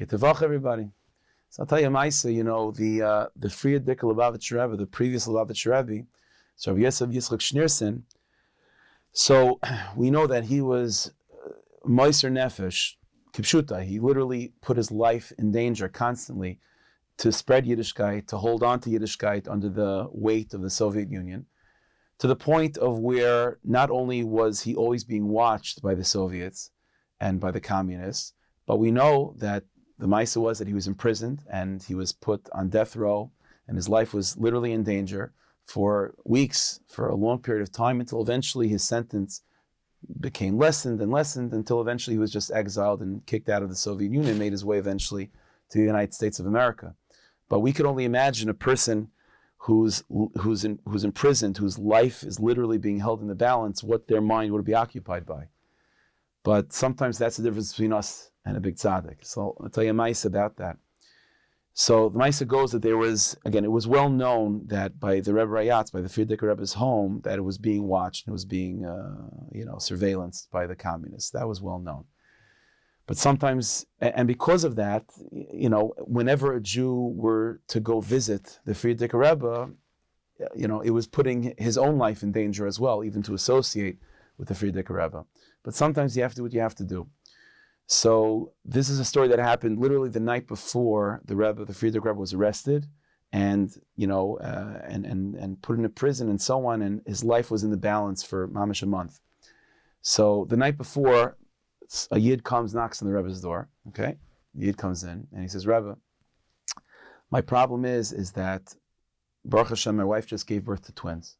Ketavach, everybody. So I'll tell you, Maisa, you know, the uh, the Frierdiker Lubavitch Rebbe, the previous Lubavitch Rebbe, so Rabbi Yosef Yitzchak Schneerson, so we know that he was uh, Moser Nefesh, Kipshuta. He literally put his life in danger constantly to spread Yiddishkeit, to hold on to Yiddishkeit under the weight of the Soviet Union, to the point of where not only was he always being watched by the Soviets and by the communists, but we know that the Maisa was that he was imprisoned and he was put on death row, and his life was literally in danger for weeks, for a long period of time, until eventually his sentence became lessened and lessened until eventually he was just exiled and kicked out of the Soviet Union, made his way eventually to the United States of America. But we could only imagine a person who's who's in, who's imprisoned, whose life is literally being held in the balance, what their mind would be occupied by. But sometimes that's the difference between us and a big tzaddik. So I'll tell you a Maisa about that. So the Maisa goes that there was, again, it was well known that by the Rebbe Rayatz, by the Frierdiker Rebbe's home, that it was being watched, and it was being, uh, you know, surveillanced by the communists. That was well known. But sometimes, and because of that, you know, whenever a Jew were to go visit the Frierdiker Rebbe, you know, it was putting his own life in danger as well, even to associate with the Frierdiker Rebbe. But sometimes you have to do what you have to do. So this is a story that happened literally the night before the Rebbe, the Frierdiker Rebbe, was arrested, and you know, uh, and and and put in a prison and so on, and his life was in the balance for mamish a month. So the night before, a yid comes, knocks on the Rebbe's door. Okay, the yid comes in and he says, Rebbe, my problem is is that Baruch Hashem, my wife just gave birth to twins,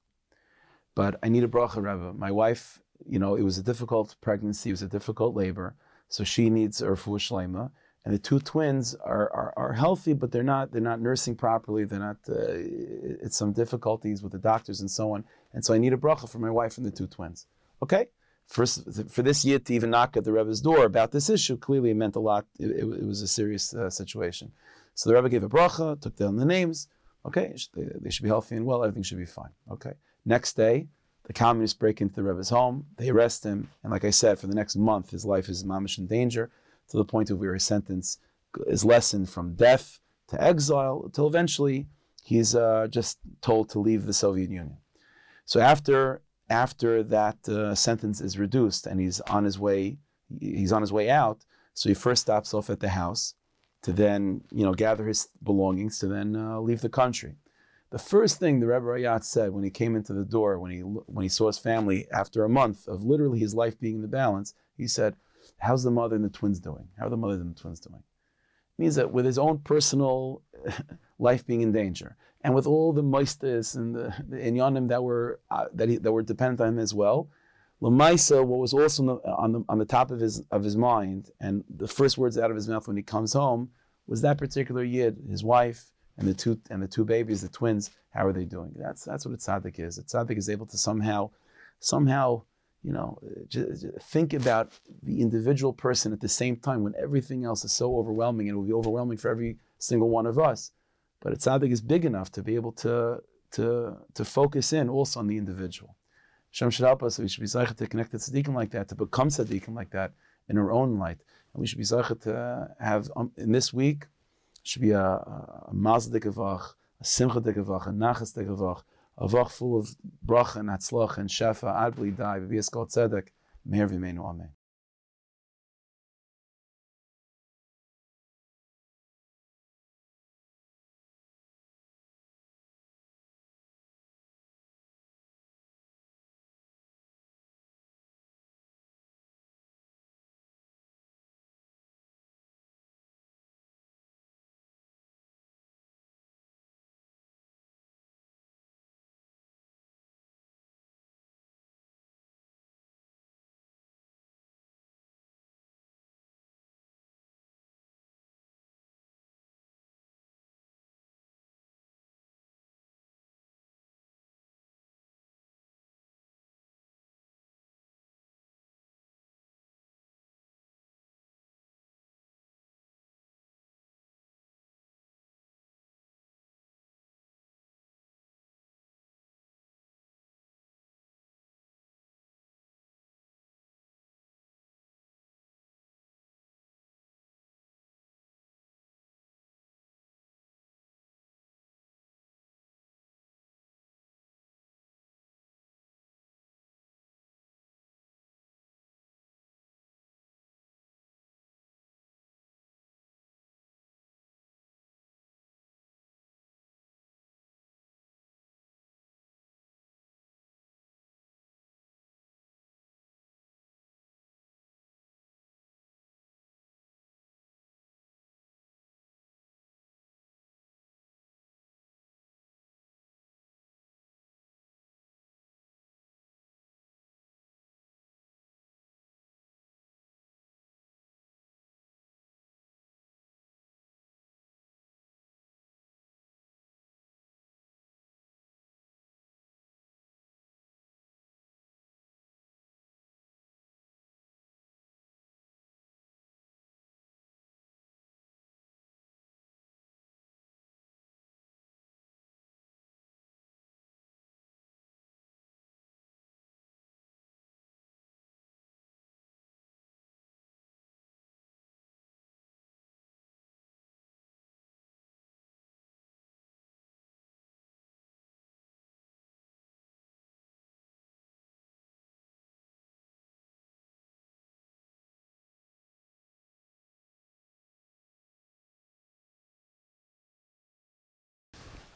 but I need a bracha, Rebbe. My wife, you know, it was a difficult pregnancy, it was a difficult labor. So she needs Refuah Shlema. And the two twins are, are, are, healthy, but they're not they're not nursing properly. They're not. Uh, it's some difficulties with the doctors and so on. And so I need a bracha for my wife and the two twins. Okay, first for this yid to even knock at the Rebbe's door about this issue clearly it meant a lot. It, it, it was a serious uh, situation. So the Rebbe gave a bracha, took down the names. Okay, they, they should be healthy and well. Everything should be fine. Okay. Next day, the communists break into the Rebbe's home. They arrest him, and like I said, for the next month, his life is mamish in danger to the point of where his sentence is lessened from death to exile until eventually he's uh, just told to leave the Soviet Union. So after after that uh, sentence is reduced and he's on his way he's on his way out, so he first stops off at the house to then you know gather his belongings to then uh, leave the country. The first thing the Rebbe Rayatz said when he came into the door, when he when he saw his family after a month of literally his life being in the balance, he said, "How's the mother and the twins doing? How are the mother and the twins doing?" It means that with his own personal life being in danger, and with all the mosdos and the, the inyanim that were uh, that he, that were dependent on him as well, Lamaisa, what was also on the, on the, on the top of his of his mind, and the first words out of his mouth when he comes home was that particular yid, his wife, and the two and the two babies, the twins, how are they doing? That's that's what a tzaddik is. A tzaddik is able to somehow, somehow, you know, just, just think about the individual person at the same time when everything else is so overwhelming and it will be overwhelming for every single one of us. But a tzaddik is big enough to be able to to to focus in also on the individual. Shem should help us. We should be zeichet to connect to tzaddikim like that, to become tzaddikim like that in our own light, and we should be zeichet to have um, in this week should be a, a mazel a simcha dekavach, a nachas dekavach, a vach full of bracha and hatzlach and shefa, ad bli dai, v'vias kol tzedek, meher v'meinu amen.